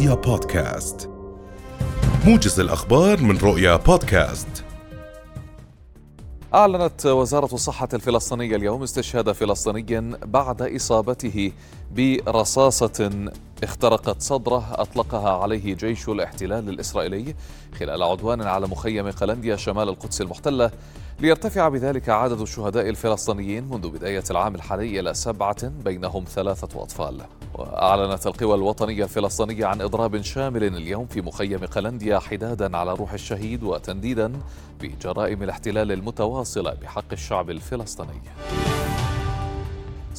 رؤيا بودكاست. موجز الأخبار من رؤيا بودكاست. أعلنت وزارة الصحة الفلسطينية اليوم استشهاد فلسطيني بعد إصابته برصاصة اخترقت صدرة أطلقها عليه جيش الاحتلال الإسرائيلي خلال عدوان على مخيم قلنديا شمال القدس المحتلة ليرتفع بذلك عدد الشهداء الفلسطينيين منذ بداية العام الحالي إلى سبعة بينهم ثلاثة أطفال. وأعلنت القوى الوطنية الفلسطينية عن إضراب شامل اليوم في مخيم قلنديا حدادا على روح الشهيد وتنديدا بجرائم الاحتلال المتواصلة بحق الشعب الفلسطيني.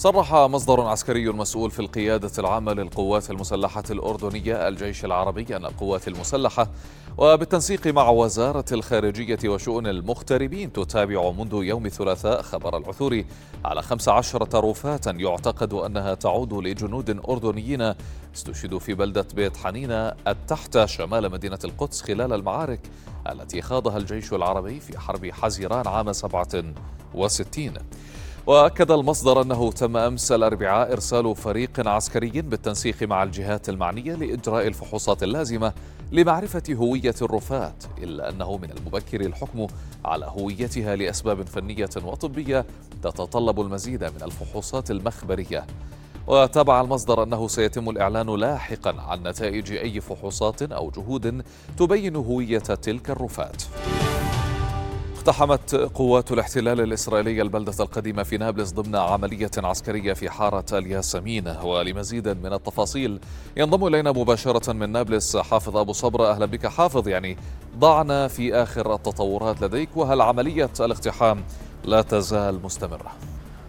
صرح مصدر عسكري مسؤول في القيادة العامة للقوات المسلحة الأردنية الجيش العربي أن القوات المسلحة وبالتنسيق مع وزارة الخارجية وشؤون المغتربين تتابع منذ يوم الثلاثاء خبر العثور على 15 رفاة يعتقد أنها تعود لجنود أردنيين استشهدوا في بلدة بيت حنينة التحت شمال مدينة القدس خلال المعارك التي خاضها الجيش العربي في حرب حزيران عام 67 وأكد المصدر أنه تم أمس الأربعاء إرسال فريق عسكري بالتنسيق مع الجهات المعنية لإجراء الفحوصات اللازمة لمعرفة هوية الرفاه إلا أنه من المبكر الحكم على هويتها لأسباب فنية وطبية تتطلب المزيد من الفحوصات المخبرية. وتابع المصدر أنه سيتم الإعلان لاحقا عن نتائج أي فحوصات أو جهود تبين هوية تلك الرفاه اقتحمت قوات الاحتلال الإسرائيلي البلدة القديمة في نابلس ضمن عملية عسكرية في حارة الياسمين. ولمزيد من التفاصيل ينضم إلينا مباشرة من نابلس حافظ أبو صبرة. أهلا بك حافظ. يعني ضعنا في آخر التطورات لديك وهل عملية الاقتحام لا تزال مستمرة؟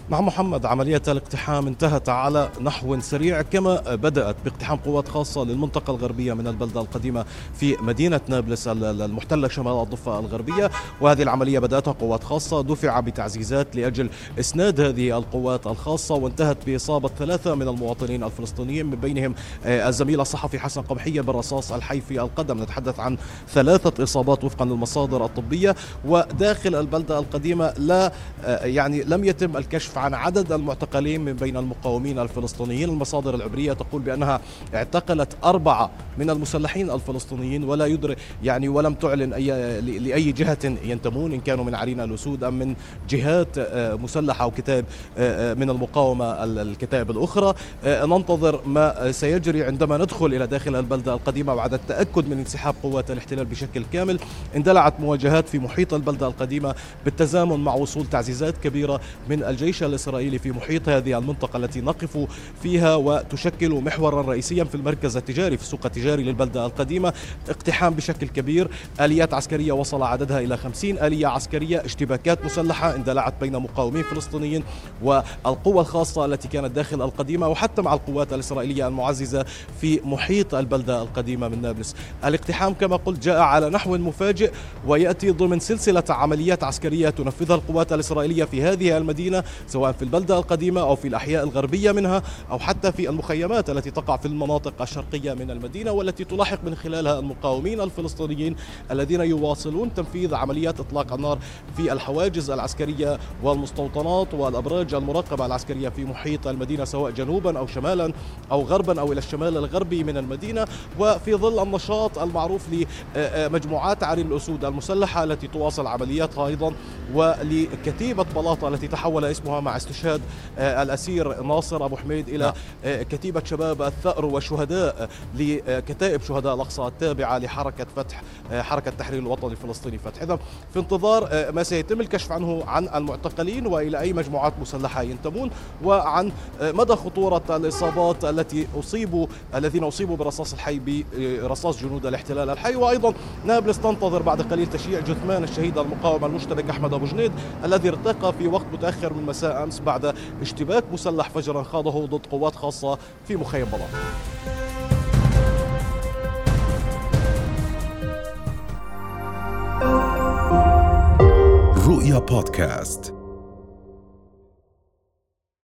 نعم محمد عملية الاقتحام انتهت على نحو سريع كما بدأت باقتحام قوات خاصة للمنطقة الغربية من البلدة القديمة في مدينة نابلس المحتلة شمال الضفة الغربية. وهذه العملية بدأتها قوات خاصة دفع بتعزيزات لأجل إسناد هذه القوات الخاصة وانتهت بإصابة ثلاثة من المواطنين الفلسطينيين من بينهم آه، الزميل الصحفي حسن قمحية بالرصاص الحي في القدم. نتحدث عن ثلاثة إصابات وفقا للمصادر الطبية. وداخل البلدة القديمة لا آه، يعني لم يتم الكشف عن عدد المعتقلين من بين المقاومين الفلسطينيين. المصادر العبرية تقول بأنها اعتقلت أربعة من المسلحين الفلسطينيين ولا يدرك يعني ولم تعلن أي لأي جهة ينتمون إن كانوا من عرين الأسود أم من جهات آه، مسلحة أو كتاب آه، آه، من المقاومة الكتائب الأخرى. ننتظر ما سيجري عندما ندخل إلى داخل البلدة القديمة بعد التأكد من انسحاب قوات الاحتلال بشكل كامل. اندلعت مواجهات في محيط البلدة القديمة بالتزامن مع وصول تعزيزات كبيرة من الجيش الإسرائيلي في محيط هذه المنطقة التي نقف فيها وتشكل محورا رئيسيا في المركز التجاري في السوق التجاري للبلدة القديمة. اقتحام بشكل كبير. آليات عسكرية وصل عددها إلى 50 آلية عسكرية اشتباكات مسلحة اندلعت بين مقاومين فلسطينيين والقوة الخاصة التي كانت داخل القديمة وحتى مع القوات الإسرائيلية المعززة في محيط البلدة القديمة من نابلس. الاقتحام كما قلت جاء على نحو مفاجئ ويأتي ضمن سلسلة عمليات عسكرية تنفذها القوات الإسرائيلية في هذه المدينة. سواء في البلدة القديمة أو في الأحياء الغربية منها أو حتى في المخيمات التي تقع في المناطق الشرقية من المدينة والتي تلاحق من خلالها المقاومين الفلسطينيين الذين يواصلون تنفيذ عمليات إطلاق النار في الحواجز العسكرية والمستوطنات والأبراج المراقبة العسكرية في محيط المدينة سواء جنوبا أو شمالا أو غربا أو إلى الشمال الغربي من المدينة. وفي ظل النشاط المعروف لمجموعات عرين الأسود المسلحة التي تواصل عملياتها أيضا ولكتيبة بلاطة التي تحول اسمها مع استشهاد آه، الأسير ناصر أبو حميد إلى نعم. آه، كتيبة شباب الثأر وشهداء لكتائب شهداء الأقصى التابعة لحركة فتح آه، حركة تحرير الوطني الفلسطيني فتح إذا في انتظار ما سيتم الكشف عنه عن المعتقلين وإلى أي مجموعات مسلحة ينتمون وعن مدى خطورة الإصابات التي أصيبوا الذين أصيبوا برصاص الحي برصاص جنود الاحتلال الحي وأيضا نابلس تنتظر بعد قليل تشييع جثمان الشهيد المقاوم المشترك أحمد أبو جنيد الذي ارتقى في وقت متأخر من أمس بعد اشتباك مسلح فجرا خاضه ضد قوات خاصة في مخيم بلاط رؤيا بودكاست.